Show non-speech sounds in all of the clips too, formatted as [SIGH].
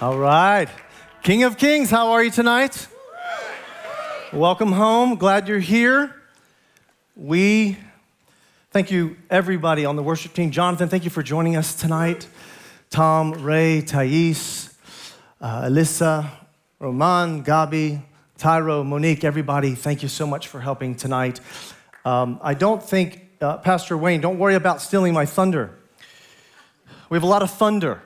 All right. King of Kings, how are you tonight? Welcome home. Glad you're here. We thank you, everybody on the worship team. Jonathan, thank you for joining us tonight. Tom, Ray, Thais, uh, Alyssa, Roman, Gabi, Tyro, Monique, everybody, thank you so much for helping tonight. Um, I don't think, uh, Pastor Wayne, don't worry about stealing my thunder. We have a lot of thunder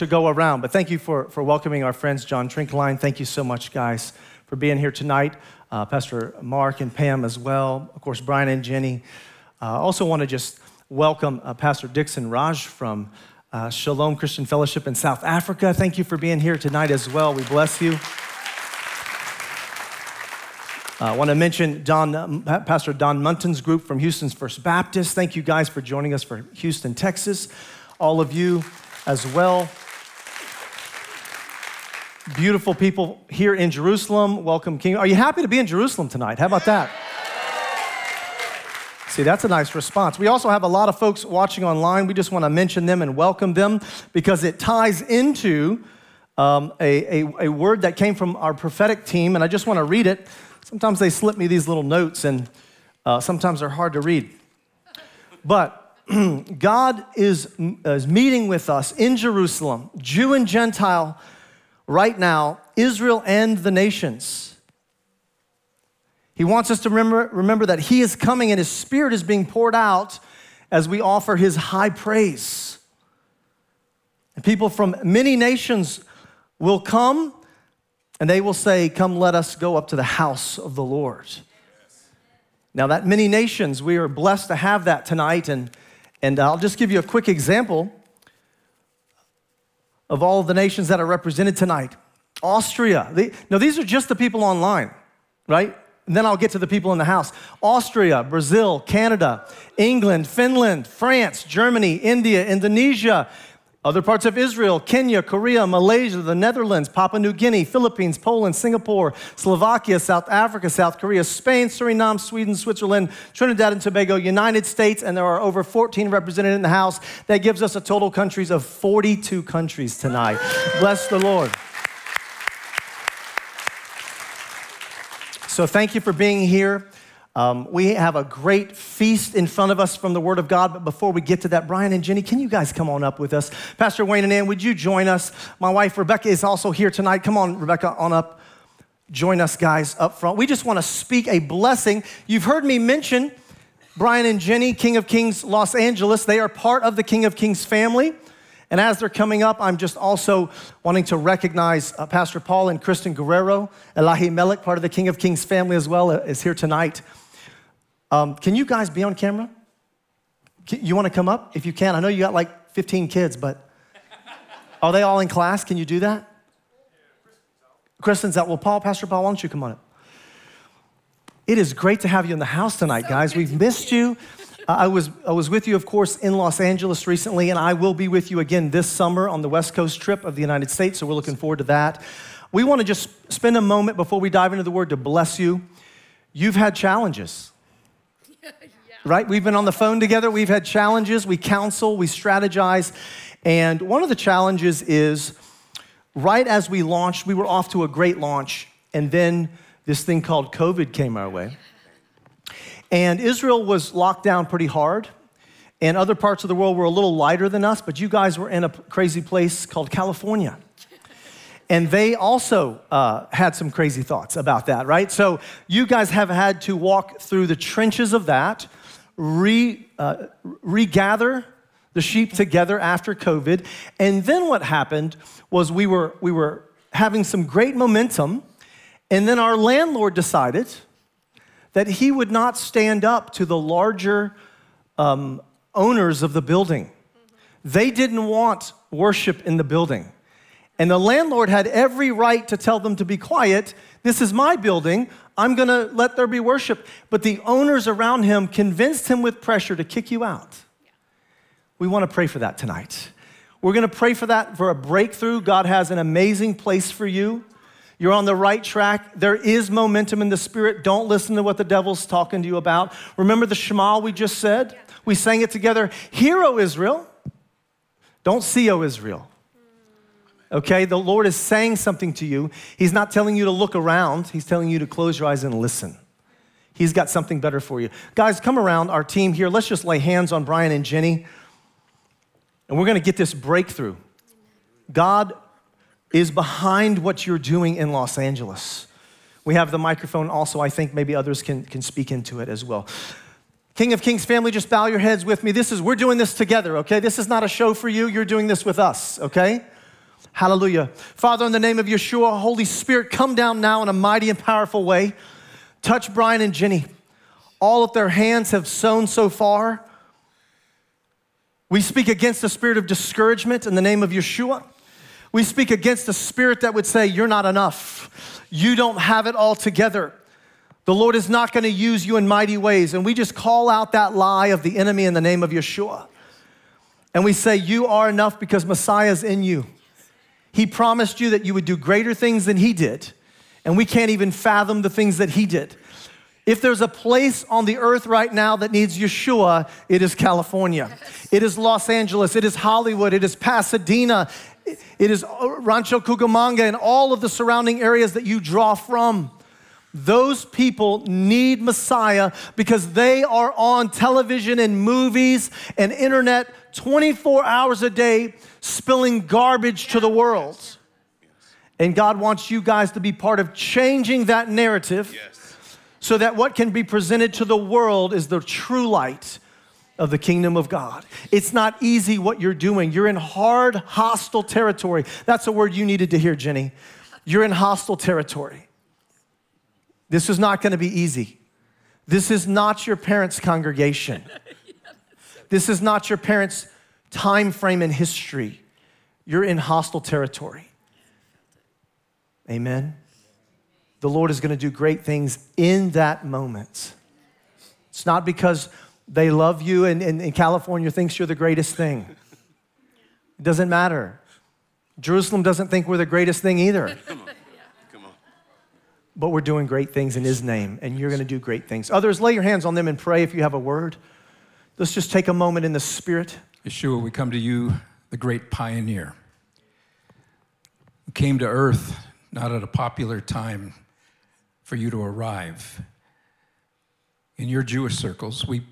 to go around. But thank you for, for welcoming our friends, John Trinkline. Thank you so much, guys, for being here tonight. Uh, Pastor Mark and Pam as well. Of course, Brian and Jenny. I uh, also want to just welcome uh, Pastor Dixon Raj from uh, Shalom Christian Fellowship in South Africa. Thank you for being here tonight as well. We bless you. Uh, I want to mention Don, Pastor Don Munton's group from Houston's First Baptist. Thank you guys for joining us for Houston, Texas. All of you as well beautiful people here in Jerusalem. Welcome, King. Are you happy to be in Jerusalem tonight? How about that? See, that's a nice response. We also have a lot of folks watching online. We just want to mention them and welcome them because it ties into um, a, a, a word that came from our prophetic team, and I just want to read it. Sometimes they slip me these little notes, and uh, sometimes they're hard to read. But [CLEARS THROAT] God is, is meeting with us in Jerusalem, Jew and Gentile right now, Israel and the nations. He wants us to remember, remember that He is coming and His Spirit is being poured out as we offer His high praise. And people from many nations will come and they will say, Come, let us go up to the house of the Lord. Now, that many nations, we are blessed to have that tonight. And, and I'll just give you a quick example of all the nations that are represented tonight. Austria. They, no, these are just the people online, right? And then I'll get to the people in the house. Austria, Brazil, Canada, England, Finland, France, Germany, India, Indonesia, other parts of Israel, Kenya, Korea, Malaysia, the Netherlands, Papua New Guinea, Philippines, Poland, Singapore, Slovakia, South Africa, South Korea, Spain, Suriname, Sweden, Switzerland, Trinidad and Tobago, United States, and there are over 14 represented in the House. That gives us a total countries of 42 countries tonight. Bless the Lord. So thank you for being here. Um, we have a great feast in front of us from the Word of God. But before we get to that, Brian and Jenny, can you guys come on up with us? Pastor Wayne and Ann, would you join us? My wife Rebecca is also here tonight. Come on, Rebecca, on up. Join us, guys, up front. We just want to speak a blessing. You've heard me mention Brian and Jenny, King of Kings Los Angeles. They are part of the King of Kings family. And as they're coming up, I'm just also wanting to recognize uh, Pastor Paul and Kristen Guerrero. Elahi Melech, part of the King of Kings family as well, uh, is here tonight. Um, can you guys be on camera? You want to come up? If you can. I know you got like 15 kids, but [LAUGHS] are they all in class? Can you do that? Kristen's out. Well, Paul, Pastor Paul, why don't you come on up? It is great to have you in the house tonight, guys. We've missed you. I was, I was with you, of course, in Los Angeles recently, and I will be with you again this summer on the West Coast trip of the United States, so we're looking forward to that. We want to just spend a moment before we dive into the word to bless you. You've had challenges right? We've been on the phone together, we've had challenges, we counsel, we strategize. And one of the challenges is right as we launched, we were off to a great launch, and then this thing called COVID came our way. And Israel was locked down pretty hard, and other parts of the world were a little lighter than us, but you guys were in a crazy place called California. And they also uh, had some crazy thoughts about that, right? So you guys have had to walk through the trenches of that re, uh, regather the sheep together after COVID. And then what happened was we were, we were having some great momentum, and then our landlord decided that he would not stand up to the larger um, owners of the building. They didn't want worship in the building. And the landlord had every right to tell them to be quiet. This is my building. I'm going to let there be worship. But the owners around him convinced him with pressure to kick you out. We want to pray for that tonight. We're going to pray for that for a breakthrough. God has an amazing place for you. You're on the right track. There is momentum in the spirit. Don't listen to what the devil's talking to you about. Remember the Shema we just said? We sang it together. Hear, O Israel. Don't see, O Israel. Okay? The Lord is saying something to you. He's not telling you to look around, He's telling you to close your eyes and listen. He's got something better for you. Guys, come around our team here. Let's just lay hands on Brian and Jenny. And we're to get this breakthrough. God is behind what you're doing in Los Angeles. We have the microphone also. I think maybe others can, can speak into it as well. King of Kings family, just bow your heads with me. This is, we're doing this together, okay? This is not a show for you. You're doing this with us, okay? Hallelujah. Father, in the name of Yeshua, Holy Spirit, come down now in a mighty and powerful way. Touch Brian and Jenny. All of their hands have sown so far. We speak against the spirit of discouragement in the name of Yeshua. We speak against the spirit that would say, You're not enough. You don't have it all together. The Lord is not going to use you in mighty ways. And we just call out that lie of the enemy in the name of Yeshua. And we say, You are enough because Messiah is in you. He promised you that you would do greater things than He did. And we can't even fathom the things that He did. If there's a place on the earth right now that needs Yeshua, it is California. It is Los Angeles. It is Hollywood. It is Pasadena. It is Rancho Cucamonga and all of the surrounding areas that you draw from. Those people need Messiah because they are on television and movies and internet 24 hours a day spilling garbage to the world. And God wants you guys to be part of changing that narrative so that what can be presented to the world is the true light of the kingdom of God. It's not easy what you're doing. You're in hard, hostile territory. That's a word you needed to hear, Jenny. You're in hostile territory. This is not going to be easy. This is not your parents' congregation. This is not your parents' time frame in history. You're in hostile territory. Amen. The Lord is going to do great things in that moment. It's not because they love you and, and, and California thinks you're the greatest thing. It doesn't matter. Jerusalem doesn't think we're the greatest thing either. Come on. Come on. But we're doing great things in His name, and you're going to do great things. Others, lay your hands on them and pray if you have a word. Let's just take a moment in the Spirit. Yeshua, we come to you, the great pioneer, who came to earth not at a popular time for you to arrive. In your Jewish circles, we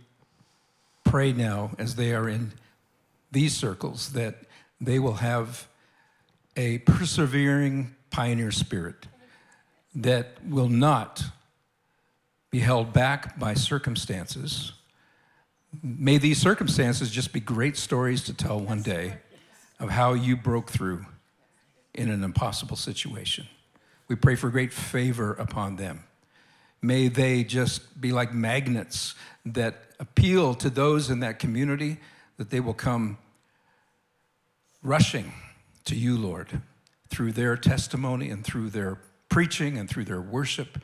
pray now as they are in these circles that they will have a persevering pioneer spirit that will not be held back by circumstances. May these circumstances just be great stories to tell one day of how you broke through in an impossible situation. We pray for great favor upon them. May they just be like magnets that appeal to those in that community, that they will come rushing to you, Lord, through their testimony and through their preaching and through their worship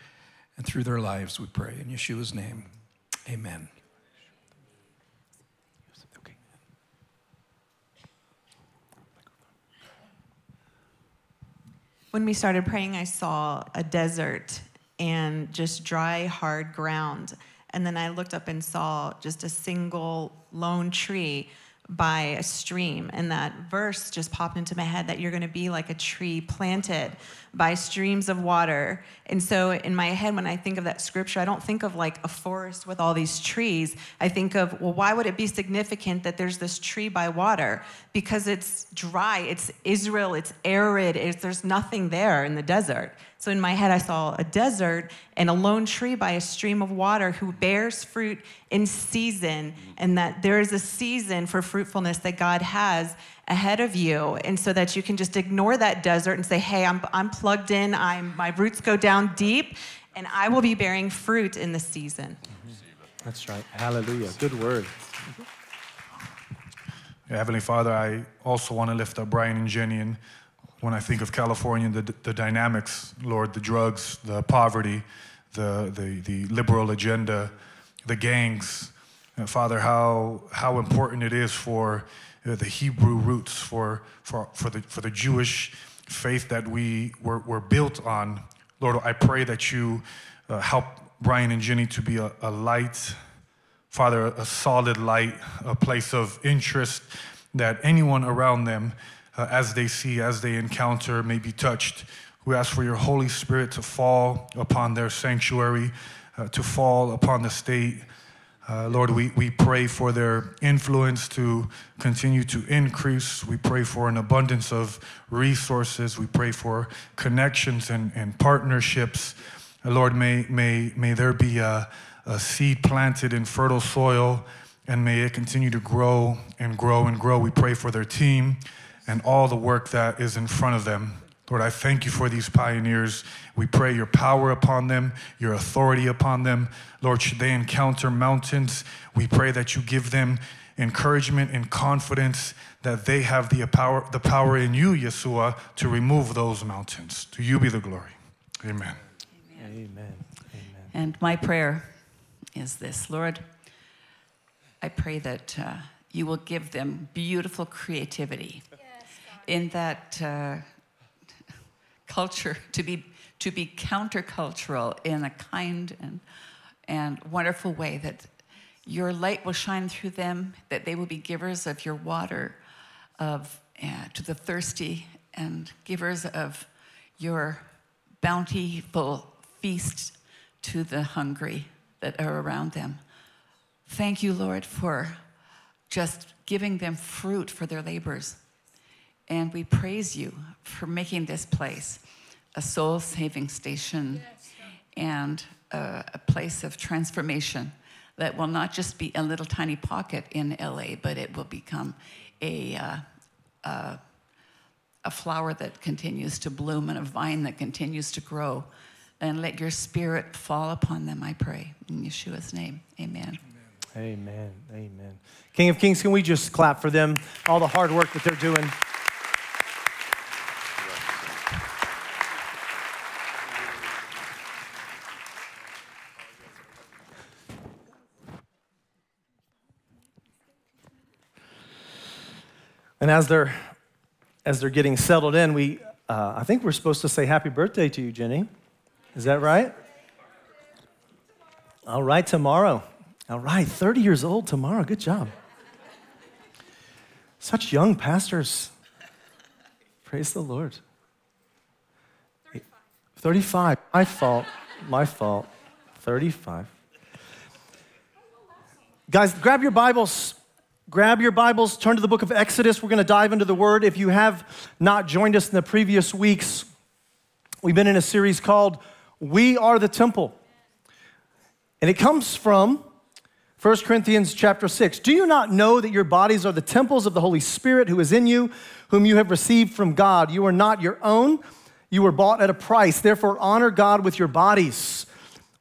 and through their lives, we pray. In Yeshua's name, amen. When we started praying, I saw a desert and just dry, hard ground. And then I looked up and saw just a single lone tree by a stream. And that verse just popped into my head that you're going to be like a tree planted by streams of water. And so in my head, when I think of that scripture, I don't think of like a forest with all these trees. I think of, well, why would it be significant that there's this tree by water? Because it's dry, it's Israel, it's arid, it's, there's nothing there in the desert. So in my head, I saw a desert and a lone tree by a stream of water who bears fruit in season, and that there is a season for fruitfulness that God has ahead of you. And so that you can just ignore that desert and say, hey, I'm, I'm plugged in, I'm, my roots go down deep, and I will be bearing fruit in the season. That's right. Hallelujah. Good word. Yeah, Heavenly Father, I also want to lift up Brian and Jenny. And when I think of California, the, the dynamics, Lord, the drugs, the poverty, the, the, the liberal agenda, the gangs, uh, Father, how, how important it is for the Hebrew roots, for, for, for, the, for the Jewish faith that we were, were built on. Lord, I pray that you uh, help Brian and Jenny to be a, a light, Father, a solid light, a place of interest that anyone around them uh, as they see, as they encounter, may be touched. We ask for your Holy Spirit to fall upon their sanctuary, uh, to fall upon the state. Uh, Lord, we, we pray for their influence to continue to increase. We pray for an abundance of resources. We pray for connections and, and partnerships. Uh, Lord, may, may, may there be a, a seed planted in fertile soil and may it continue to grow and grow and grow. We pray for their team and all the work that is in front of them. Lord, I thank you for these pioneers. We pray your power upon them, your authority upon them. Lord, should they encounter mountains, we pray that you give them encouragement and confidence that they have the power, the power in you, Yeshua, to remove those mountains. To you be the glory. Amen. Amen. Amen. And my prayer is this Lord, I pray that uh, you will give them beautiful creativity in that uh, culture to be, to be countercultural in a kind and, and wonderful way, that your light will shine through them, that they will be givers of your water of, uh, to the thirsty and givers of your bountiful feast to the hungry that are around them. Thank you, Lord, for just giving them fruit for their labors. And we praise you for making this place a soul saving station and a, a, place of transformation that will not just be a little tiny pocket in LA, but it will become a, uh, uh, a flower that continues to bloom and a vine that continues to grow. And let your spirit fall upon them, I pray. In Yeshua's name, amen. Amen. Amen. King of Kings, can we just clap for them, all the hard work that they're doing? And as they're as they're getting settled in, we uh, I think we're supposed to say happy birthday to you, Jenny. Is that right? All right, tomorrow. All right, 30 years old tomorrow. Good job. Such young pastors. Praise the Lord. 35. 35. My fault. My fault. 35. Guys, grab your Bibles. Grab your Bibles, turn to the book of Exodus. We're going to dive into the Word. If you have not joined us in the previous weeks, we've been in a series called We Are the Temple. And it comes from 1 Corinthians chapter 6. Do you not know that your bodies are the temples of the Holy Spirit who is in you, whom you have received from God? You are not your own, you were bought at a price. Therefore, honor God with your bodies.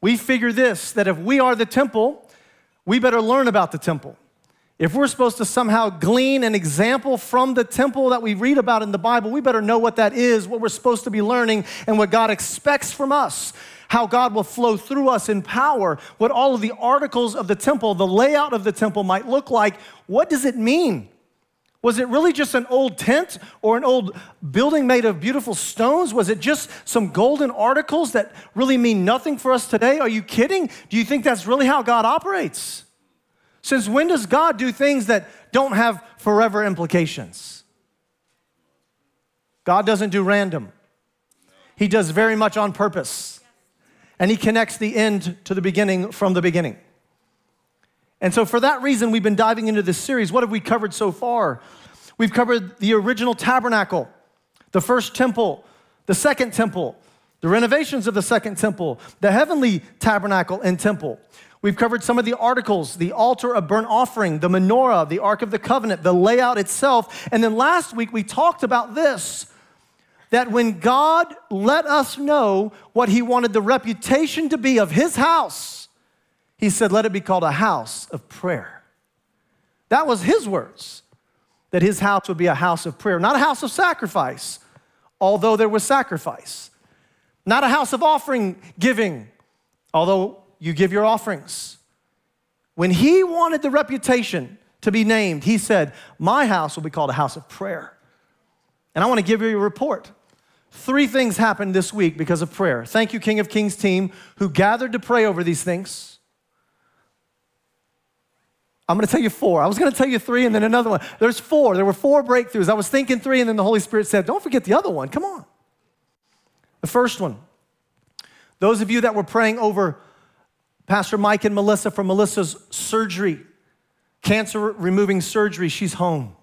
We figure this that if we are the temple, we better learn about the temple. If we're supposed to somehow glean an example from the temple that we read about in the Bible, we better know what that is, what we're supposed to be learning, and what God expects from us. How God will flow through us in power, what all of the articles of the temple, the layout of the temple might look like. What does it mean? Was it really just an old tent or an old building made of beautiful stones? Was it just some golden articles that really mean nothing for us today? Are you kidding? Do you think that's really how God operates? Since when does God do things that don't have forever implications? God doesn't do random, He does very much on purpose. And He connects the end to the beginning from the beginning. And so, for that reason, we've been diving into this series. What have we covered so far? We've covered the original tabernacle, the first temple, the second temple, the renovations of the second temple, the heavenly tabernacle and temple. We've covered some of the articles, the altar of burnt offering, the menorah, the Ark of the Covenant, the layout itself. And then last week we talked about this that when God let us know what He wanted the reputation to be of His house, He said, let it be called a house of prayer. That was His words, that His house would be a house of prayer, not a house of sacrifice, although there was sacrifice, not a house of offering giving, although you give your offerings. When he wanted the reputation to be named, he said, My house will be called a house of prayer. And I want to give you a report. Three things happened this week because of prayer. Thank you, King of Kings team, who gathered to pray over these things. I'm going to tell you four. I was going to tell you three and then another one. There's four. There were four breakthroughs. I was thinking three, and then the Holy Spirit said, Don't forget the other one. Come on. The first one. Those of you that were praying over Pastor Mike and Melissa for Melissa's surgery, cancer removing surgery, she's home.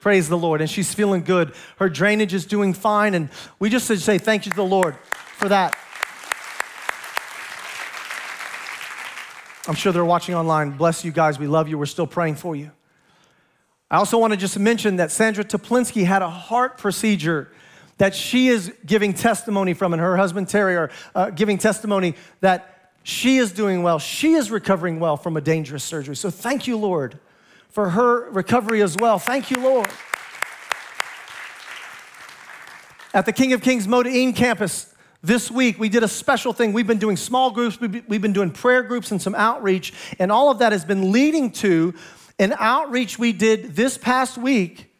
Praise the Lord. And she's feeling good. Her drainage is doing fine. And we just say thank you to the Lord for that. I'm sure they're watching online. Bless you guys. We love you. We're still praying for you. I also want to just mention that Sandra Teplinsky had a heart procedure that she is giving testimony from, and her husband Terry are uh, giving testimony that she is doing well. She is recovering well from a dangerous surgery. So thank you, Lord, for her recovery as well. Thank you, Lord. At the King of Kings Modi'in campus, this week, we did a special thing. We've been doing small groups, we've been doing prayer groups and some outreach, and all of that has been leading to an outreach we did this past week.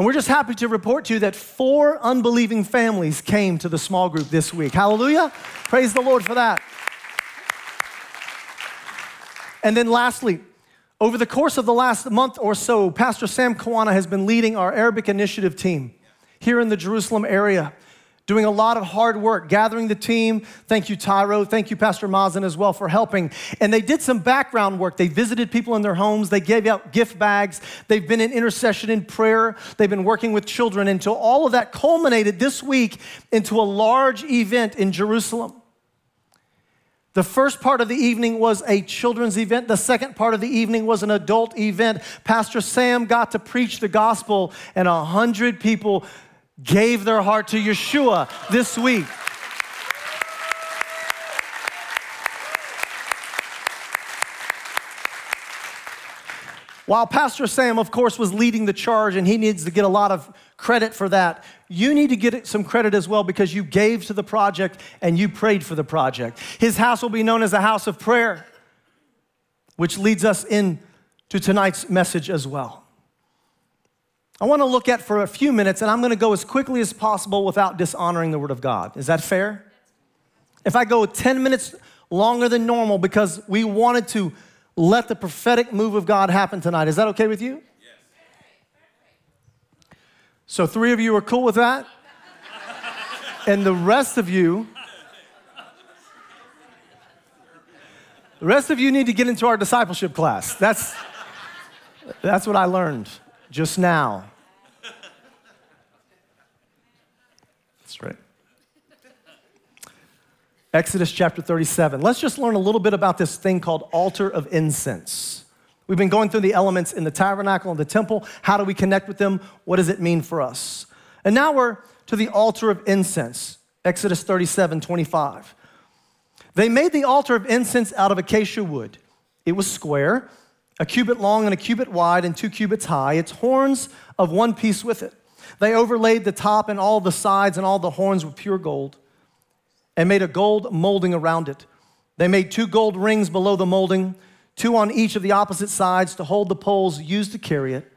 And we're just happy to report to you that four unbelieving families came to the small group this week. Hallelujah. Praise the Lord for that. And then, lastly, over the course of the last month or so, Pastor Sam Kawana has been leading our Arabic initiative team here in the Jerusalem area doing a lot of hard work, gathering the team. Thank you, Tyro. Thank you, Pastor Mazen, as well, for helping. And they did some background work. They visited people in their homes, they gave out gift bags, they've been in intercession in prayer, they've been working with children until all of that culminated this week into a large event in Jerusalem. The first part of the evening was a children's event. The second part of the evening was an adult event. Pastor Sam got to preach the gospel, and a hundred people gave their heart to Yeshua this week. While Pastor Sam, of course, was leading the charge and he needs to get a lot of credit for that, you need to get some credit as well because you gave to the project and you prayed for the project. His house will be known as a house of prayer, which leads us in to tonight's message as well. I want to look at for a few minutes, and I'm going to go as quickly as possible without dishonoring the Word of God. Is that fair? If I go 10 minutes longer than normal because we wanted to let the prophetic move of God happen tonight, is that okay with you? Yes. So, three of you are cool with that? and the rest of you, the rest of you need to get into our discipleship class. That's, that's what I learned just now. Exodus chapter 37. Let's just learn a little bit about this thing called altar of incense. We've been going through the elements in the tabernacle and the temple. How do we connect with them? What does it mean for us? And now we're to the altar of incense. Exodus 37 25. They made the altar of incense out of acacia wood. It was square a cubit long and a cubit wide and two cubits high, its horns of one piece with it. They overlaid the top and all the sides and all the horns with pure gold and made a gold molding around it. They made two gold rings below the molding, two on each of the opposite sides to hold the poles used to carry it.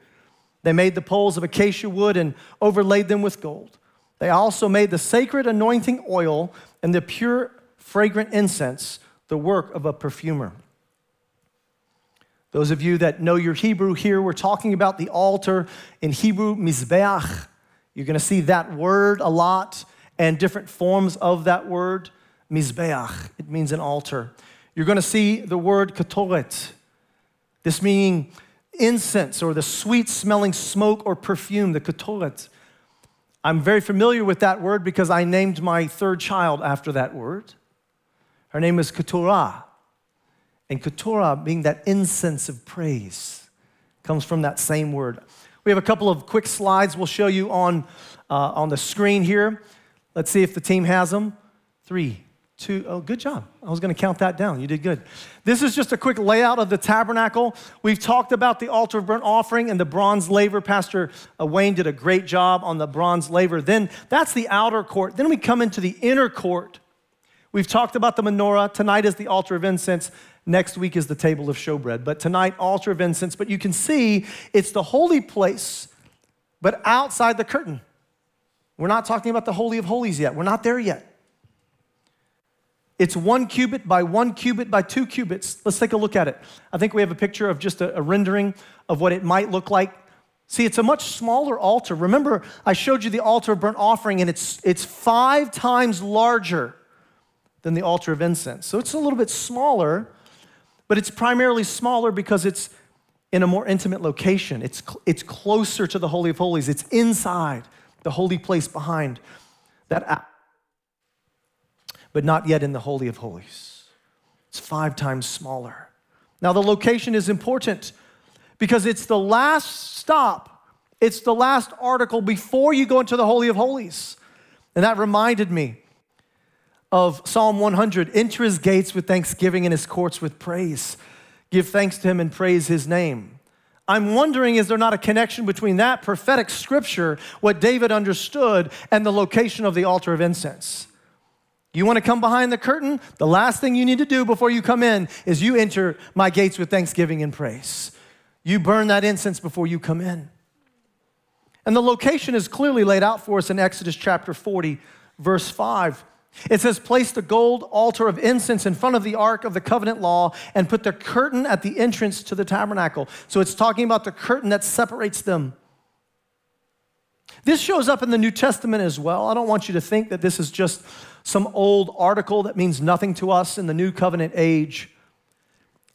They made the poles of acacia wood and overlaid them with gold. They also made the sacred anointing oil and the pure fragrant incense, the work of a perfumer. Those of you that know your Hebrew here, we're talking about the altar in Hebrew, Mizbeach. You're going to see that word a lot and different forms of that word, Mizbeach. It means an altar. You're going to see the word ketoret, this meaning incense or the sweet smelling smoke or perfume, the ketoret. I'm very familiar with that word because I named my third child after that word. Her name is Keturah. And Keturah being that incense of praise comes from that same word. We have a couple of quick slides we'll show you on, uh, on the screen here. Let's see if the team has them. Three, two, oh, good job. I was going to count that down. You did good. This is just a quick layout of the tabernacle. We've talked about the altar of burnt offering and the bronze laver. Pastor uh, Wayne did a great job on the bronze laver. Then that's the outer court. Then we come into the inner court. We've talked about the menorah. Tonight is the altar of incense. Next week is the table of showbread. But tonight, altar of incense. But you can see it's the holy place, but outside the curtain. We're not talking about the Holy of Holies yet. We're not there yet. It's one cubit by one cubit by two cubits. Let's take a look at it. I think we have a picture of just a, a rendering of what it might look like. See, it's a much smaller altar. Remember, I showed you the altar of burnt offering, and it's, it's five times larger than the altar of incense. So it's a little bit smaller, but it's primarily smaller because it's in a more intimate location. It's, it's closer to the Holy of Holies, it's inside the holy place behind that, but not yet in the Holy of Holies. It's five times smaller. Now, the location is important because it's the last stop, it's the last article before you go into the Holy of Holies. And that reminded me of Psalm 100 enter his gates with thanksgiving and his courts with praise. Give thanks to him and praise his name. I'm wondering is there not a connection between that prophetic scripture, what David understood, and the location of the altar of incense? You want to come behind the curtain? The last thing you need to do before you come in is you enter my gates with thanksgiving and praise. You burn that incense before you come in. And the location is clearly laid out for us in Exodus chapter 40, verse 5. It says, Place the gold altar of incense in front of the ark of the covenant law and put the curtain at the entrance to the tabernacle. So it's talking about the curtain that separates them. This shows up in the New Testament as well. I don't want you to think that this is just some old article that means nothing to us in the New Covenant age.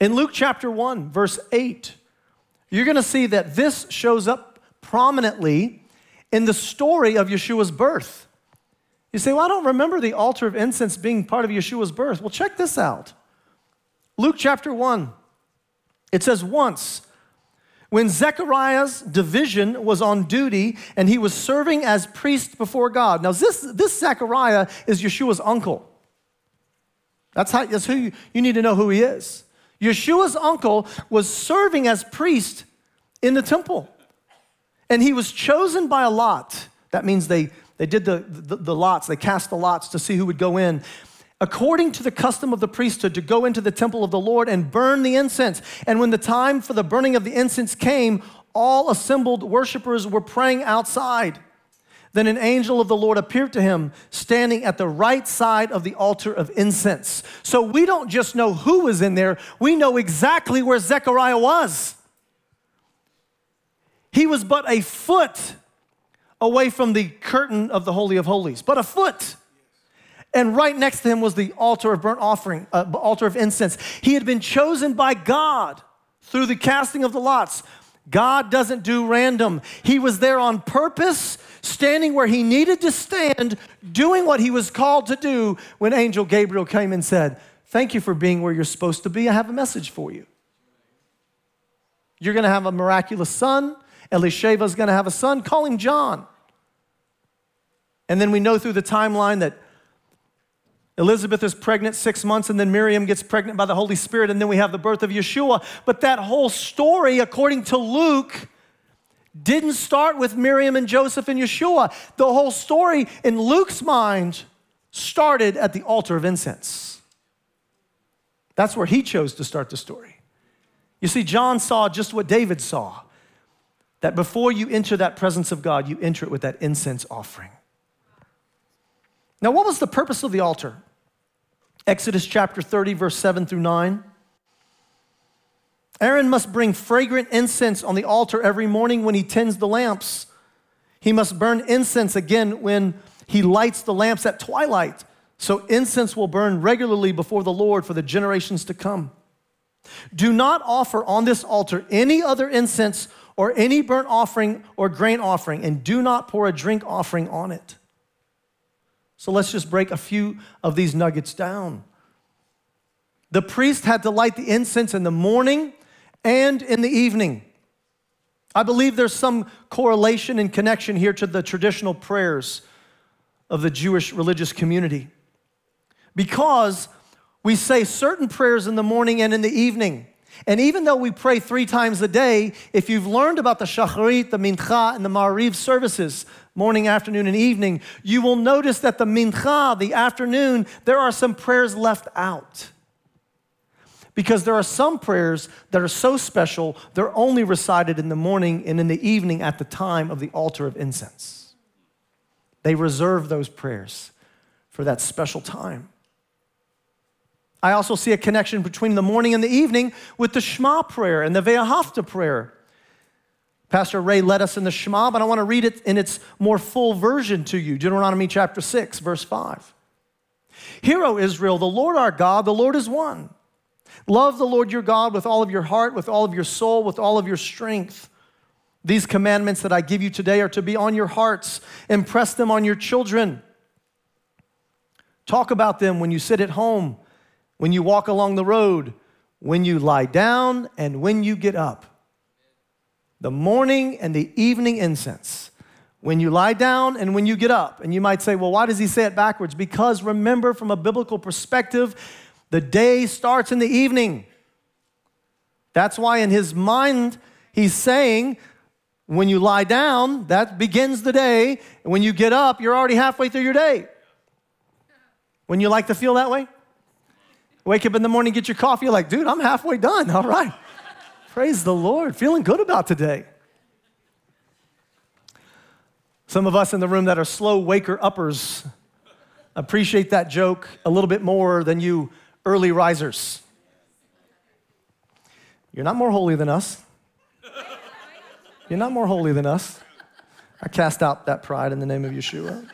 In Luke chapter 1, verse 8, you're going to see that this shows up prominently in the story of Yeshua's birth. You say, Well, I don't remember the altar of incense being part of Yeshua's birth. Well, check this out. Luke chapter 1, it says, Once, when Zechariah's division was on duty and he was serving as priest before God. Now, this, this Zechariah is Yeshua's uncle. That's, how, that's who you, you need to know who he is. Yeshua's uncle was serving as priest in the temple. And he was chosen by a lot. That means they, they did the, the, the, lots, they cast the lots to see who would go in. According to the custom of the priesthood, to go into the temple of the Lord and burn the incense. And when the time for the burning of the incense came, all assembled worshipers were praying outside. Then an angel of the Lord appeared to him, standing at the right side of the altar of incense. So we don't just know who was in there, we know exactly where Zechariah was. He was but a foot away from the curtain of the Holy of Holies, but a foot. And right next to him was the altar of burnt offering, uh, altar of incense. He had been chosen by God through the casting of the lots. God doesn't do random. He was there on purpose standing where he needed to stand, doing what he was called to do when Angel Gabriel came and said, Thank you for being where you're supposed to be. I have a message for you. You're going to have a miraculous son. Elisheva is going to have a son. Call him John. And then we know through the timeline that Elizabeth is pregnant six months, and then Miriam gets pregnant by the Holy Spirit, and then we have the birth of Yeshua. But that whole story, according to Luke, didn't start with Miriam and Joseph and Yeshua. The whole story in Luke's mind started at the altar of incense. That's where he chose to start the story. You see, John saw just what David saw that before you enter that presence of God, you enter it with that incense offering. Now, what was the purpose of the altar? Exodus chapter 30, verse 7 through 9. Aaron must bring fragrant incense on the altar every morning when he tends the lamps. He must burn incense again when he lights the lamps at twilight. So incense will burn regularly before the Lord for the generations to come. Do not offer on this altar any other incense or any burnt offering or grain offering, and do not pour a drink offering on it. So let's just break a few of these nuggets down. The priest had to light the incense in the morning and in the evening. I believe there's some correlation and connection here to the traditional prayers of the Jewish religious community. Because we say certain prayers in the morning and in the evening. And even though we pray three times a day, if you've learned about the shacharit, the mincha, and the mariv services, morning, afternoon, and evening, you will notice that the mincha, the afternoon, there are some prayers left out. Because there are some prayers that are so special, they're only recited in the morning and in the evening at the time of the altar of incense. They reserve those prayers for that special time. I also see a connection between the morning and the evening with the Shema prayer and the Ve'ahavta prayer. Pastor Ray led us in the Shema, but I want to read it in its more full version to you Deuteronomy chapter 6, verse 5. Hear, O Israel, the Lord our God, the Lord is one. Love the Lord your God with all of your heart, with all of your soul, with all of your strength. These commandments that I give you today are to be on your hearts. Impress them on your children. Talk about them when you sit at home, when you walk along the road, when you lie down, and when you get up. The morning and the evening incense. When you lie down and when you get up. And you might say, well, why does he say it backwards? Because remember, from a biblical perspective, the day starts in the evening. That's why in his mind, he's saying, when you lie down, that begins the day. And when you get up, you're already halfway through your day. When you like to feel that way? Wake up in the morning, get your coffee, you're like, dude, I'm halfway done. [LAUGHS] All right. Praise the Lord. Feeling good about today. Some of us in the room that are slow waker uppers appreciate that joke a little bit more than you early risers. You're not more holy than us. You're not more holy than us. I cast out that pride in the name of Yeshua.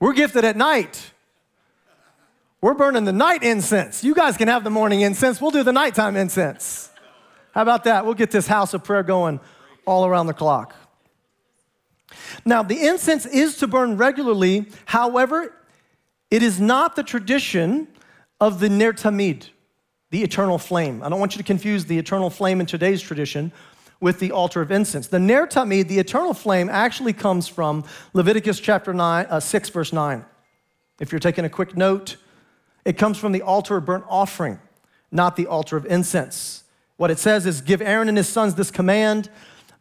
We're gifted at night. We're burning the night incense. You guys can have the morning incense. We'll do the nighttime incense. How about that? We'll get this house of prayer going all around the clock. Now, the incense is to burn regularly. However, it is not the tradition of the Ner Tamid, the eternal flame. I don't want you to confuse the eternal flame in today's tradition with the altar of incense. The Ner Tamid, the eternal flame, actually comes from Leviticus chapter nine, uh, 6, verse 9. If you're taking a quick note, it comes from the altar of burnt offering, not the altar of incense. What it says is give Aaron and his sons this command.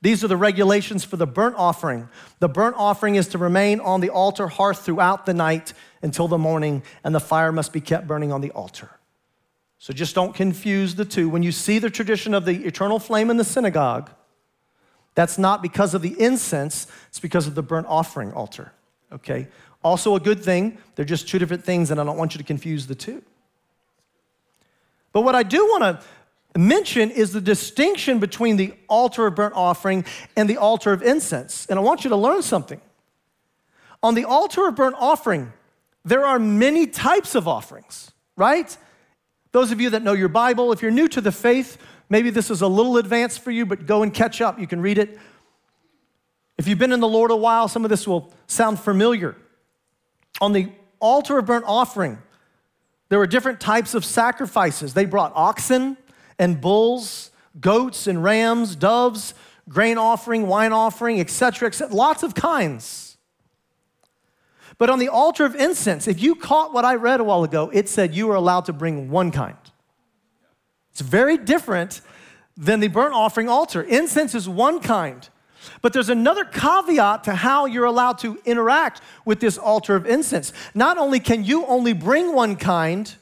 These are the regulations for the burnt offering. The burnt offering is to remain on the altar hearth throughout the night until the morning, and the fire must be kept burning on the altar. So just don't confuse the two. When you see the tradition of the eternal flame in the synagogue, that's not because of the incense, it's because of the burnt offering altar. Okay? Also, a good thing. They're just two different things, and I don't want you to confuse the two. But what I do want to mention is the distinction between the altar of burnt offering and the altar of incense. And I want you to learn something. On the altar of burnt offering, there are many types of offerings, right? Those of you that know your Bible, if you're new to the faith, maybe this is a little advanced for you, but go and catch up. You can read it. If you've been in the Lord a while, some of this will sound familiar. On the altar of burnt offering, there were different types of sacrifices. They brought oxen and bulls, goats and rams, doves, grain offering, wine offering, etc., etc. Lots of kinds. But on the altar of incense, if you caught what I read a while ago, it said you were allowed to bring one kind. It's very different than the burnt offering altar. Incense is one kind. But there's another caveat to how you're allowed to interact with this altar of incense. Not only can you only bring one kind,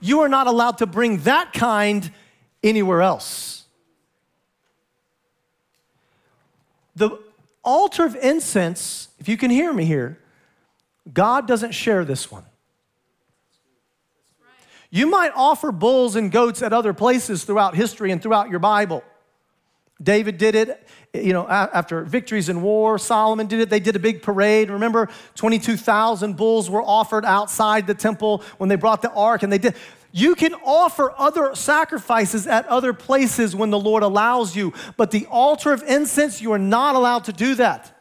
you are not allowed to bring that kind anywhere else. The altar of incense, if you can hear me here, God doesn't share this one. You might offer bulls and goats at other places throughout history and throughout your Bible. David did it, you know, after victories in war. Solomon did it. They did a big parade. Remember, 22,000 bulls were offered outside the temple when they brought the ark, and they did. You can offer other sacrifices at other places when the Lord allows you, but the altar of incense, you are not allowed to do that.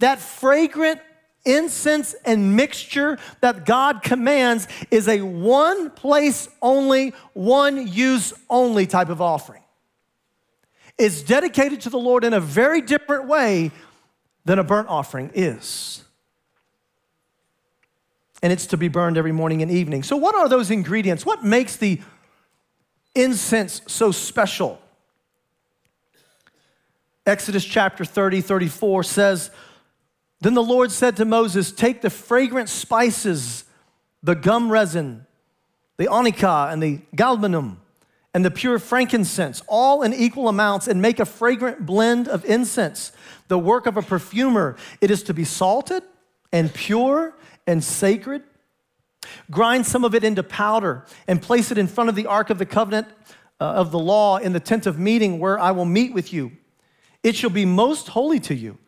That fragrant incense and mixture that God commands is a one place only, one use only type of offering. It's dedicated to the Lord in a very different way than a burnt offering is. And it's to be burned every morning and evening. So, what are those ingredients? What makes the incense so special? Exodus chapter 30, 34 says, then the Lord said to Moses, Take the fragrant spices, the gum resin, the onycha, and the galbanum, and the pure frankincense, all in equal amounts, and make a fragrant blend of incense, the work of a perfumer. It is to be salted and pure and sacred. Grind some of it into powder and place it in front of the ark of the covenant uh, of the law in the tent of meeting where I will meet with you. It shall be most holy to you.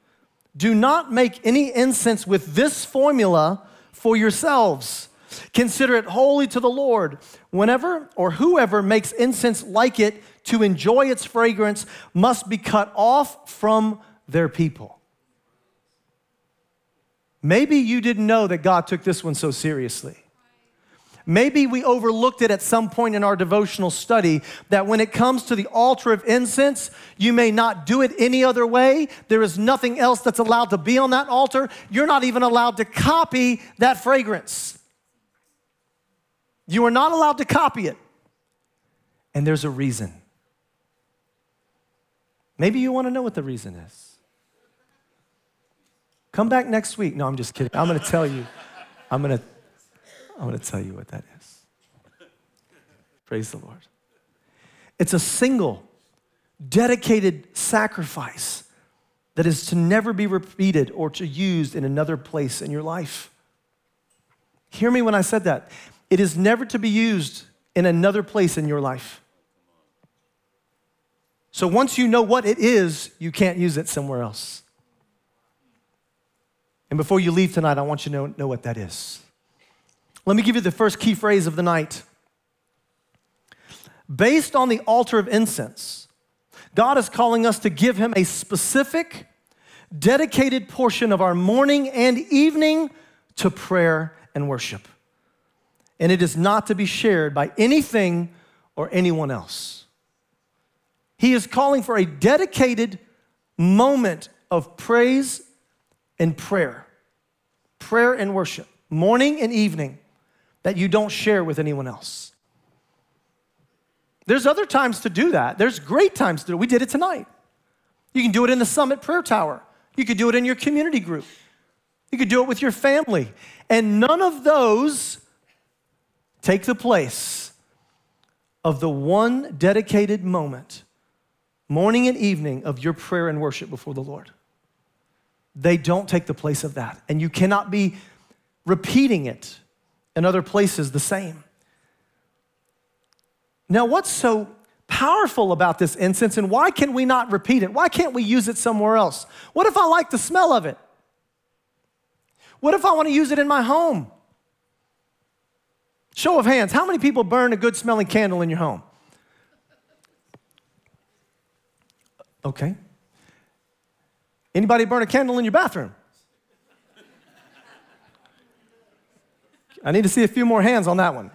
Do not make any incense with this formula for yourselves. Consider it holy to the Lord. Whenever or whoever makes incense like it to enjoy its fragrance must be cut off from their people. Maybe you didn't know that God took this one so seriously. Maybe we overlooked it at some point in our devotional study that when it comes to the altar of incense, you may not do it any other way. There is nothing else that's allowed to be on that altar. You're not even allowed to copy that fragrance. You are not allowed to copy it. And there's a reason. Maybe you want to know what the reason is. Come back next week. No, I'm just kidding. I'm going to tell you. I'm going to I'm going to tell you what that is. Praise the Lord. It's a single, dedicated sacrifice that is to never be repeated or to used in another place in your life. Hear me when I said that. It is never to be used in another place in your life. So once you know what it is, you can't use it somewhere else. And before you leave tonight, I want you to know, know what that is. Let me give you the first key phrase of the night. Based on the altar of incense, God is calling us to give Him a specific, dedicated portion of our morning and evening to prayer and worship. And it is not to be shared by anything or anyone else. He is calling for a dedicated moment of praise and prayer, prayer and worship, morning and evening that you don't share with anyone else. There's other times to do that. There's great times to do it. We did it tonight. You can do it in the Summit Prayer Tower. You could do it in your community group. You could do it with your family. And none of those take the place of the one dedicated moment, morning and evening, of your prayer and worship before the Lord. They don't take the place of that. And you cannot be repeating it in other places the same. Now, what's so powerful about this incense and why can we not repeat it? Why can't we use it somewhere else? What if I like the smell of it? What if I want to use it in my home? Show of hands, how many people burn a good smelling candle in your home? Okay. Anybody burn a candle in your bathroom? I need to see a few more hands on that one.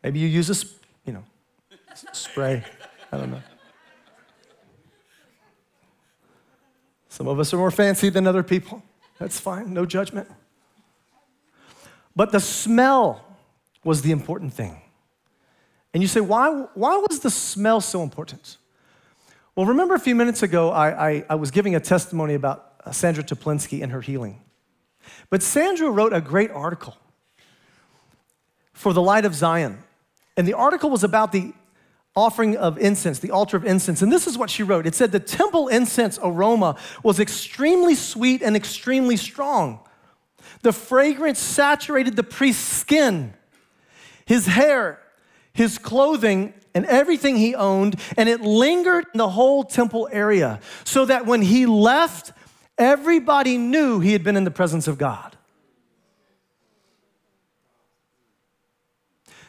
Maybe you use a, you know, spray. I don't know. Some of us are more fancy than other people. That's fine, no judgment. But the smell was the important thing. And you say, why, why was the smell so important? Well, remember a few minutes ago, I, I, I was giving a testimony about uh, Sandra Teplinsky and her healing. But Sandra wrote a great article for the Light of Zion. And the article was about the offering of incense, the altar of incense. And this is what she wrote it said, The temple incense aroma was extremely sweet and extremely strong. The fragrance saturated the priest's skin, his hair, his clothing, and everything he owned, and it lingered in the whole temple area so that when he left, Everybody knew he had been in the presence of God.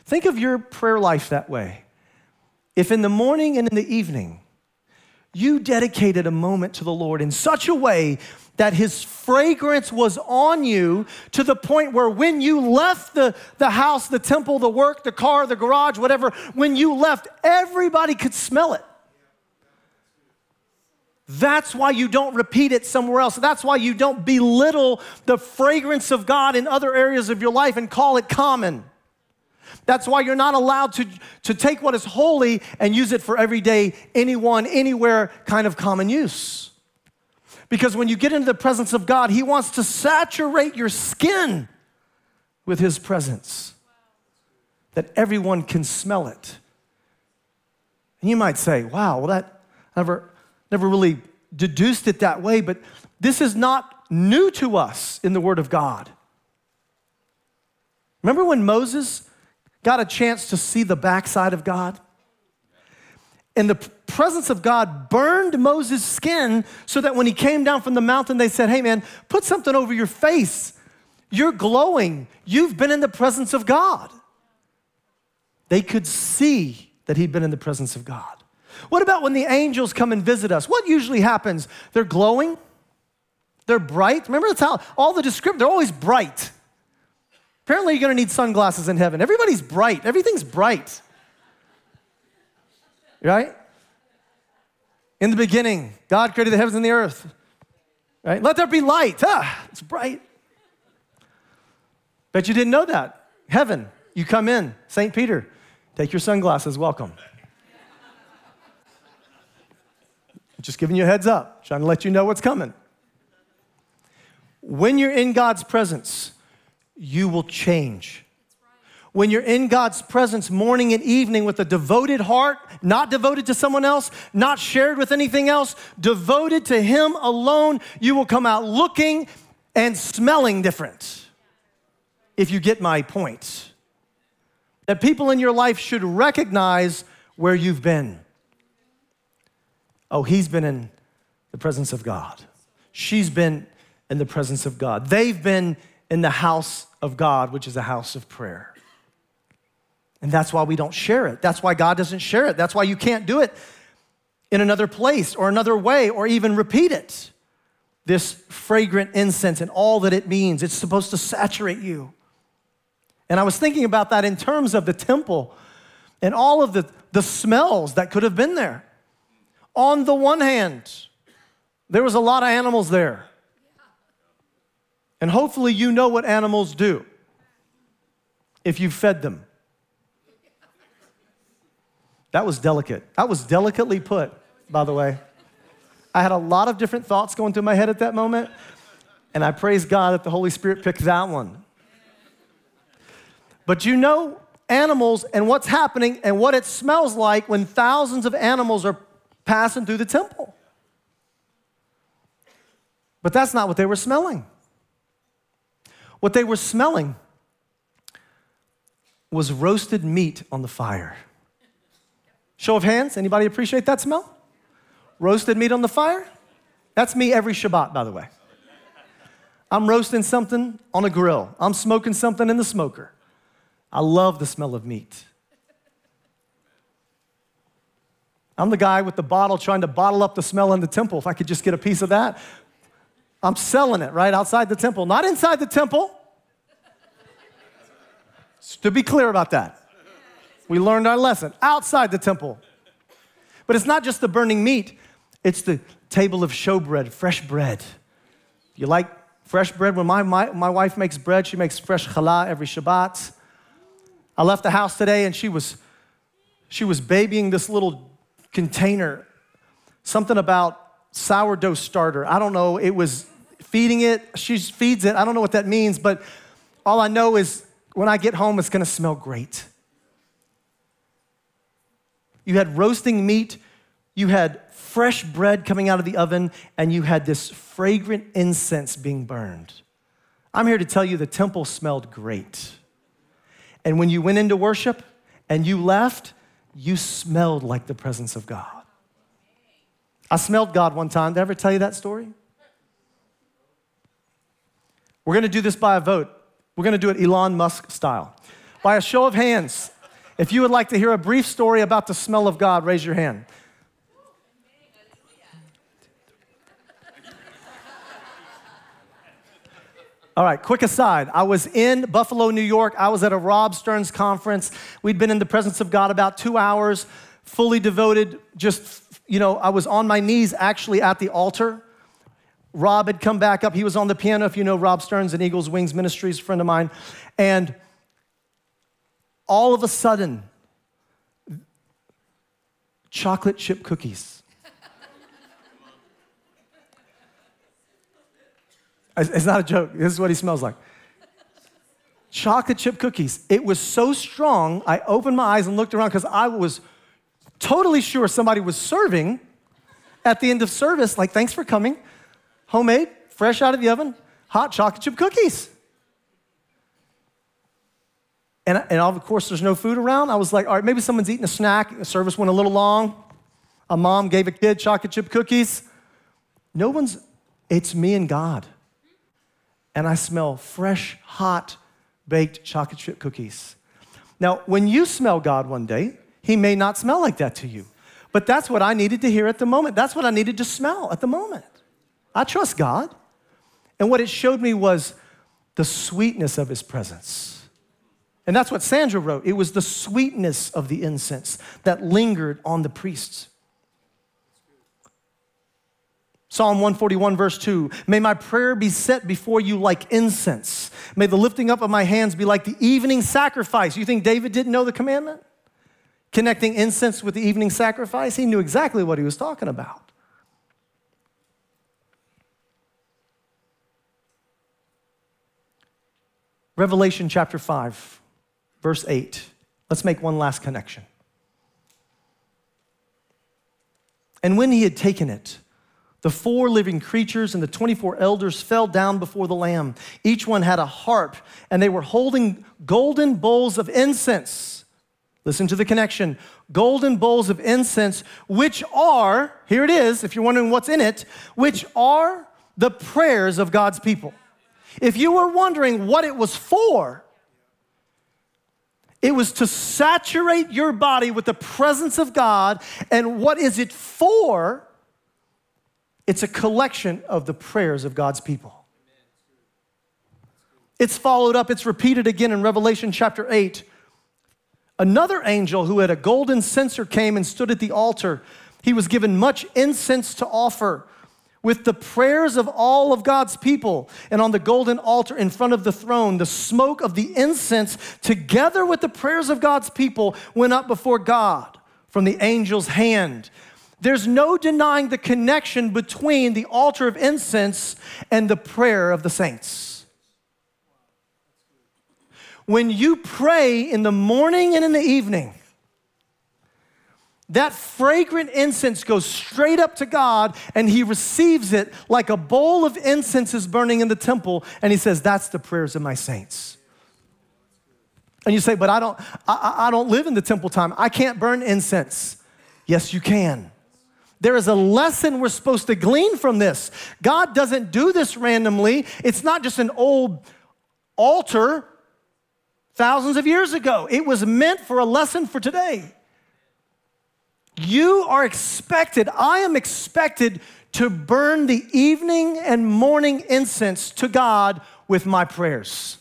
Think of your prayer life that way. If in the morning and in the evening you dedicated a moment to the Lord in such a way that his fragrance was on you to the point where when you left the, the house, the temple, the work, the car, the garage, whatever, when you left, everybody could smell it. That's why you don't repeat it somewhere else. That's why you don't belittle the fragrance of God in other areas of your life and call it common. That's why you're not allowed to, to take what is holy and use it for everyday, anyone, anywhere kind of common use. Because when you get into the presence of God, He wants to saturate your skin with His presence, that everyone can smell it. And you might say, wow, well, that never never really deduced it that way, but this is not new to us in the Word of God. Remember when Moses got a chance to see the backside of God? And the presence of God burned Moses' skin so that when he came down from the mountain, they said, Hey man, put something over your face. You're glowing. You've been in the presence of God. They could see that he'd been in the presence of God. What about when the angels come and visit us? What usually happens? They're glowing, they're bright. Remember, that's how all the description, they're always bright. Apparently, you're gonna need sunglasses in heaven. Everybody's bright, everything's bright. Right? In the beginning, God created the heavens and the earth. Right? Let there be light. Ah, it's bright. Bet you didn't know that. Heaven, you come in, St. Peter, take your sunglasses, welcome. Just giving you a heads up, trying to let you know what's coming. When you're in God's presence, you will change. When you're in God's presence morning and evening with a devoted heart, not devoted to someone else, not shared with anything else, devoted to Him alone, you will come out looking and smelling different. If you get my point, that people in your life should recognize where you've been. Oh, he's been in the presence of God. She's been in the presence of God. They've been in the house of God, which is a house of prayer. And that's why we don't share it. That's why God doesn't share it. That's why you can't do it in another place or another way or even repeat it. This fragrant incense and all that it means, it's supposed to saturate you. And I was thinking about that in terms of the temple and all of the, the smells that could have been there. On the one hand, there was a lot of animals there. And hopefully, you know what animals do if you've fed them. That was delicate. That was delicately put, by the way. I had a lot of different thoughts going through my head at that moment, and I praise God that the Holy Spirit picked that one. But you know animals and what's happening and what it smells like when thousands of animals are passing through the temple. But that's not what they were smelling. What they were smelling was roasted meat on the fire. Show of hands, anybody appreciate that smell? Roasted meat on the fire? That's me every Shabbat, by the way. I'm roasting something on a grill, I'm smoking something in the smoker. I love the smell of meat. I'm the guy with the bottle trying to bottle up the smell in the temple. If I could just get a piece of that, I'm selling it right outside the temple, not inside the temple. to be clear about that. We learned our lesson outside the temple. But it's not just the burning meat, it's the table of showbread, fresh bread. You like fresh bread? When my, my, my wife makes bread, she makes fresh challah every Shabbat. I left the house today and she was, she was babying this little container, something about sourdough starter. I don't know. It was feeding it. She feeds it. I don't know what that means, but all I know is when I get home, it's going to smell great. You had roasting meat, you had fresh bread coming out of the oven, and you had this fragrant incense being burned. I'm here to tell you the temple smelled great. And when you went into worship and you left, you smelled like the presence of God. I smelled God one time. Did I ever tell you that story? We're gonna do this by a vote. We're gonna do it Elon Musk style. By a show of hands, if you would like to hear a brief story about the smell of God, raise your hand. All right, quick aside. I was in Buffalo, New York. I was at a Rob Stearns conference. We'd been in the presence of God about two hours, fully devoted. Just, you know, I was on my knees actually at the altar. Rob had come back up. He was on the piano, if you know Rob Stearns and Eagles Wings Ministries, friend of mine. And all of a sudden, chocolate chip cookies. it's not a joke. This is what he smells like. Chocolate chip cookies. It was so strong, I opened my eyes and looked around because I was totally sure somebody was serving at the end of service, like, thanks for coming. Homemade, fresh out of the oven, hot chocolate chip cookies. And, and of course, there's no food around. I was like, all right, maybe someone's eating a snack. The service went a little long. A mom gave a kid chocolate chip cookies. No one's, it's me and God. And I smell fresh, hot, baked chocolate chip cookies. Now, when you smell God one day, He may not smell like that to you. But that's what I needed to hear at the moment. That's what I needed to smell at the moment. I trust God. And what it showed me was the sweetness of His presence. And that's what Sandra wrote. It was the sweetness of the incense that lingered on the priests. Psalm 141, verse 2 May my prayer be set before you like incense. May the lifting up of my hands be like the evening sacrifice. You think David didn't know the commandment? Connecting incense with the evening sacrifice? He knew exactly what he was talking about. Revelation chapter 5 verse 8. Let's make one last connection. And when he had taken it, the four living creatures and the 24 elders fell down before the Lamb. Each one had a harp, and they were holding golden bowls of incense. Listen to the connection golden bowls of incense, which are, here it is, if you're wondering what's in it, which are the prayers of God's people. If you were wondering what it was for, it was to saturate your body with the presence of God. And what is it for? It's a collection of the prayers of God's people. It's followed up, it's repeated again in Revelation chapter 8. Another angel who had a golden censer came and stood at the altar. He was given much incense to offer with the prayers of all of God's people. And on the golden altar in front of the throne, the smoke of the incense, together with the prayers of God's people, went up before God from the angel's hand. There's no denying the connection between the altar of incense and the prayer of the saints. When you pray in the morning and in the evening, that fragrant incense goes straight up to God and he receives it like a bowl of incense is burning in the temple. And he says, That's the prayers of my saints. And you say, But I don't, I, I don't live in the temple time. I can't burn incense. Yes, you can. There is a lesson we're supposed to glean from this. God doesn't do this randomly. It's not just an old altar thousands of years ago. It was meant for a lesson for today. You are expected, I am expected to burn the evening and morning incense to God with my prayers.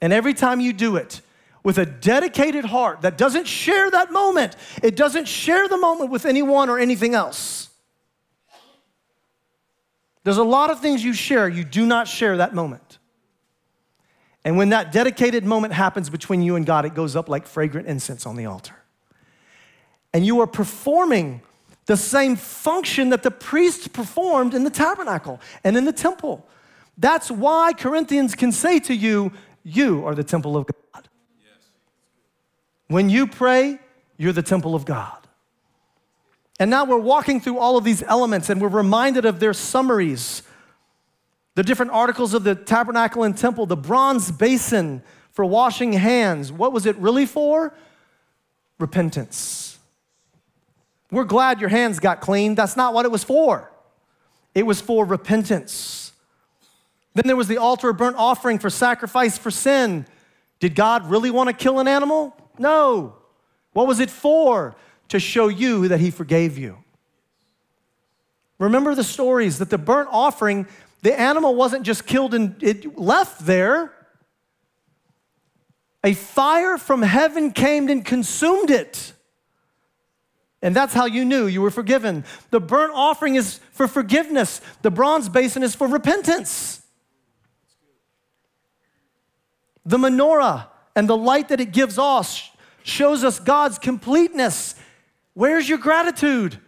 And every time you do it with a dedicated heart that doesn't share that moment, it doesn't share the moment with anyone or anything else. There's a lot of things you share, you do not share that moment. And when that dedicated moment happens between you and God, it goes up like fragrant incense on the altar and you are performing the same function that the priest performed in the tabernacle and in the temple. That's why Corinthians can say to you, You are the temple of God. Yes. When you pray, you're the temple of God. And now we're walking through all of these elements and we're reminded of their summaries. The different articles of the tabernacle and temple, the bronze basin for washing hands. What was it really for? Repentance. We're glad your hands got clean. That's not what it was for. It was for repentance. Then there was the altar of burnt offering for sacrifice for sin. Did God really want to kill an animal? No. What was it for? To show you that He forgave you. Remember the stories that the burnt offering, the animal wasn't just killed and it left there. A fire from heaven came and consumed it. And that's how you knew you were forgiven. The burnt offering is for forgiveness, the bronze basin is for repentance. The menorah and the light that it gives off shows us God's completeness. Where's your gratitude?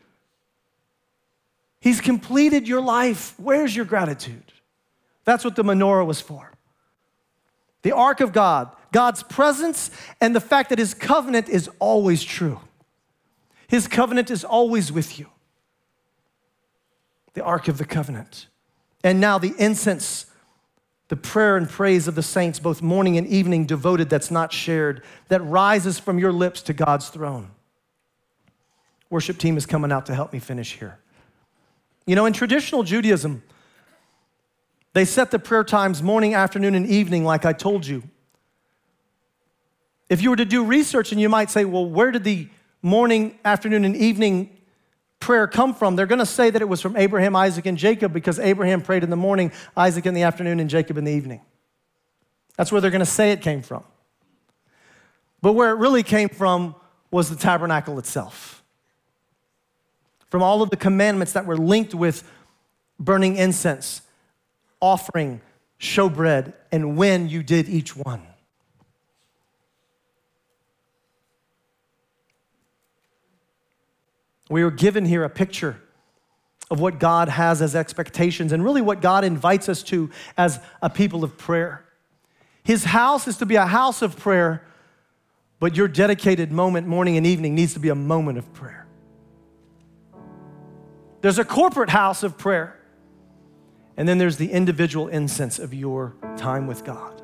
He's completed your life. Where's your gratitude? That's what the menorah was for. The ark of God, God's presence, and the fact that his covenant is always true. His covenant is always with you. The Ark of the Covenant. And now the incense, the prayer and praise of the saints, both morning and evening, devoted, that's not shared, that rises from your lips to God's throne. Worship team is coming out to help me finish here. You know, in traditional Judaism, they set the prayer times morning, afternoon, and evening, like I told you. If you were to do research and you might say, well, where did the morning, afternoon, and evening prayer come from? They're going to say that it was from Abraham, Isaac, and Jacob because Abraham prayed in the morning, Isaac in the afternoon, and Jacob in the evening. That's where they're going to say it came from. But where it really came from was the tabernacle itself. From all of the commandments that were linked with burning incense, offering, showbread, and when you did each one. We are given here a picture of what God has as expectations and really what God invites us to as a people of prayer. His house is to be a house of prayer, but your dedicated moment, morning and evening, needs to be a moment of prayer. There's a corporate house of prayer, and then there's the individual incense of your time with God.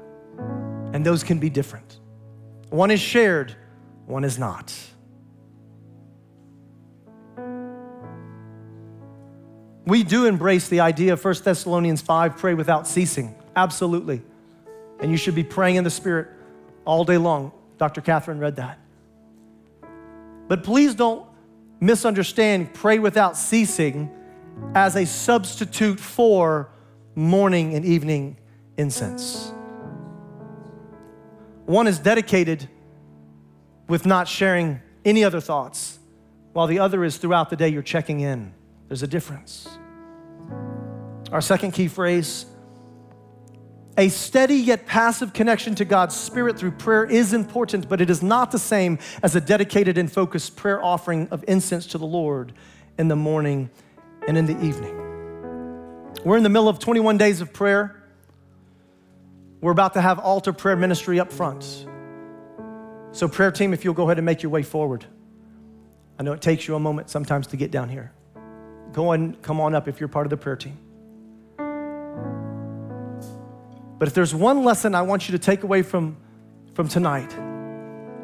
And those can be different. One is shared, one is not. We do embrace the idea of 1 Thessalonians 5 pray without ceasing. Absolutely. And you should be praying in the Spirit all day long. Dr. Catherine read that. But please don't misunderstand pray without ceasing as a substitute for morning and evening incense. One is dedicated with not sharing any other thoughts, while the other is throughout the day you're checking in. There's a difference. Our second key phrase a steady yet passive connection to God's Spirit through prayer is important, but it is not the same as a dedicated and focused prayer offering of incense to the Lord in the morning and in the evening. We're in the middle of 21 days of prayer. We're about to have altar prayer ministry up front. So, prayer team, if you'll go ahead and make your way forward. I know it takes you a moment sometimes to get down here. Go and come on up if you're part of the prayer team. But if there's one lesson I want you to take away from, from tonight,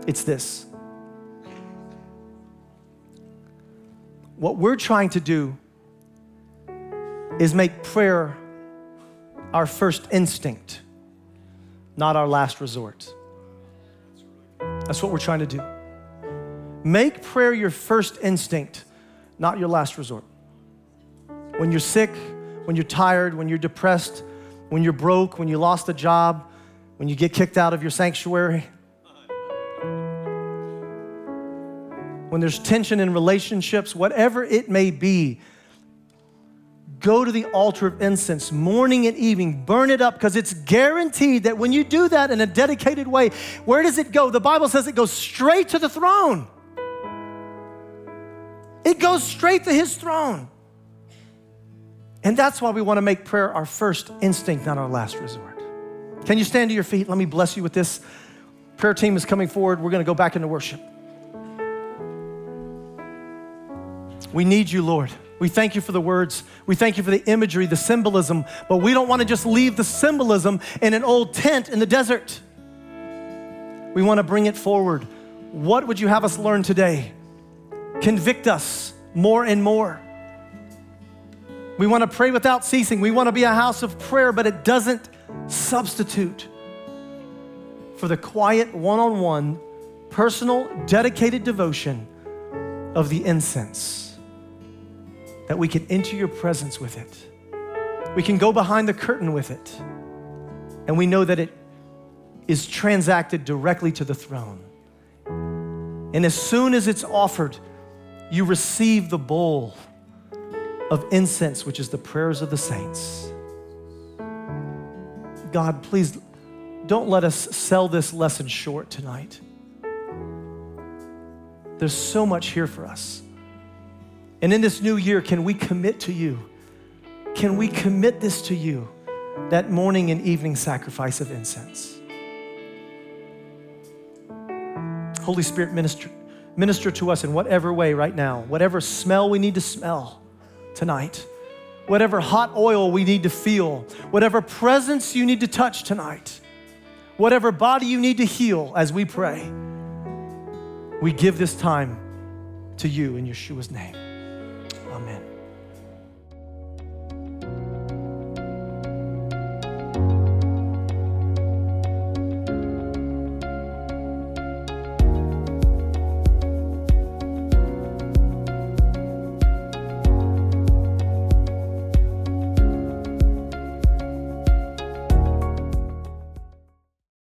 it's this. What we're trying to do is make prayer our first instinct, not our last resort. That's what we're trying to do. Make prayer your first instinct, not your last resort. When you're sick, when you're tired, when you're depressed, when you're broke, when you lost a job, when you get kicked out of your sanctuary, when there's tension in relationships, whatever it may be, go to the altar of incense morning and evening, burn it up because it's guaranteed that when you do that in a dedicated way, where does it go? The Bible says it goes straight to the throne. It goes straight to his throne. And that's why we want to make prayer our first instinct, not our last resort. Can you stand to your feet? Let me bless you with this. Prayer team is coming forward. We're going to go back into worship. We need you, Lord. We thank you for the words. We thank you for the imagery, the symbolism, but we don't want to just leave the symbolism in an old tent in the desert. We want to bring it forward. What would you have us learn today? Convict us more and more. We want to pray without ceasing. We want to be a house of prayer, but it doesn't substitute for the quiet, one on one, personal, dedicated devotion of the incense. That we can enter your presence with it. We can go behind the curtain with it. And we know that it is transacted directly to the throne. And as soon as it's offered, you receive the bowl of incense, which is the prayers of the saints. God, please don't let us sell this lesson short tonight. There's so much here for us. And in this new year, can we commit to you? Can we commit this to you, that morning and evening sacrifice of incense? Holy Spirit, minister, minister to us in whatever way right now, whatever smell we need to smell tonight, whatever hot oil we need to feel, whatever presence you need to touch tonight, whatever body you need to heal as we pray, we give this time to you in Yeshua's name. Amen.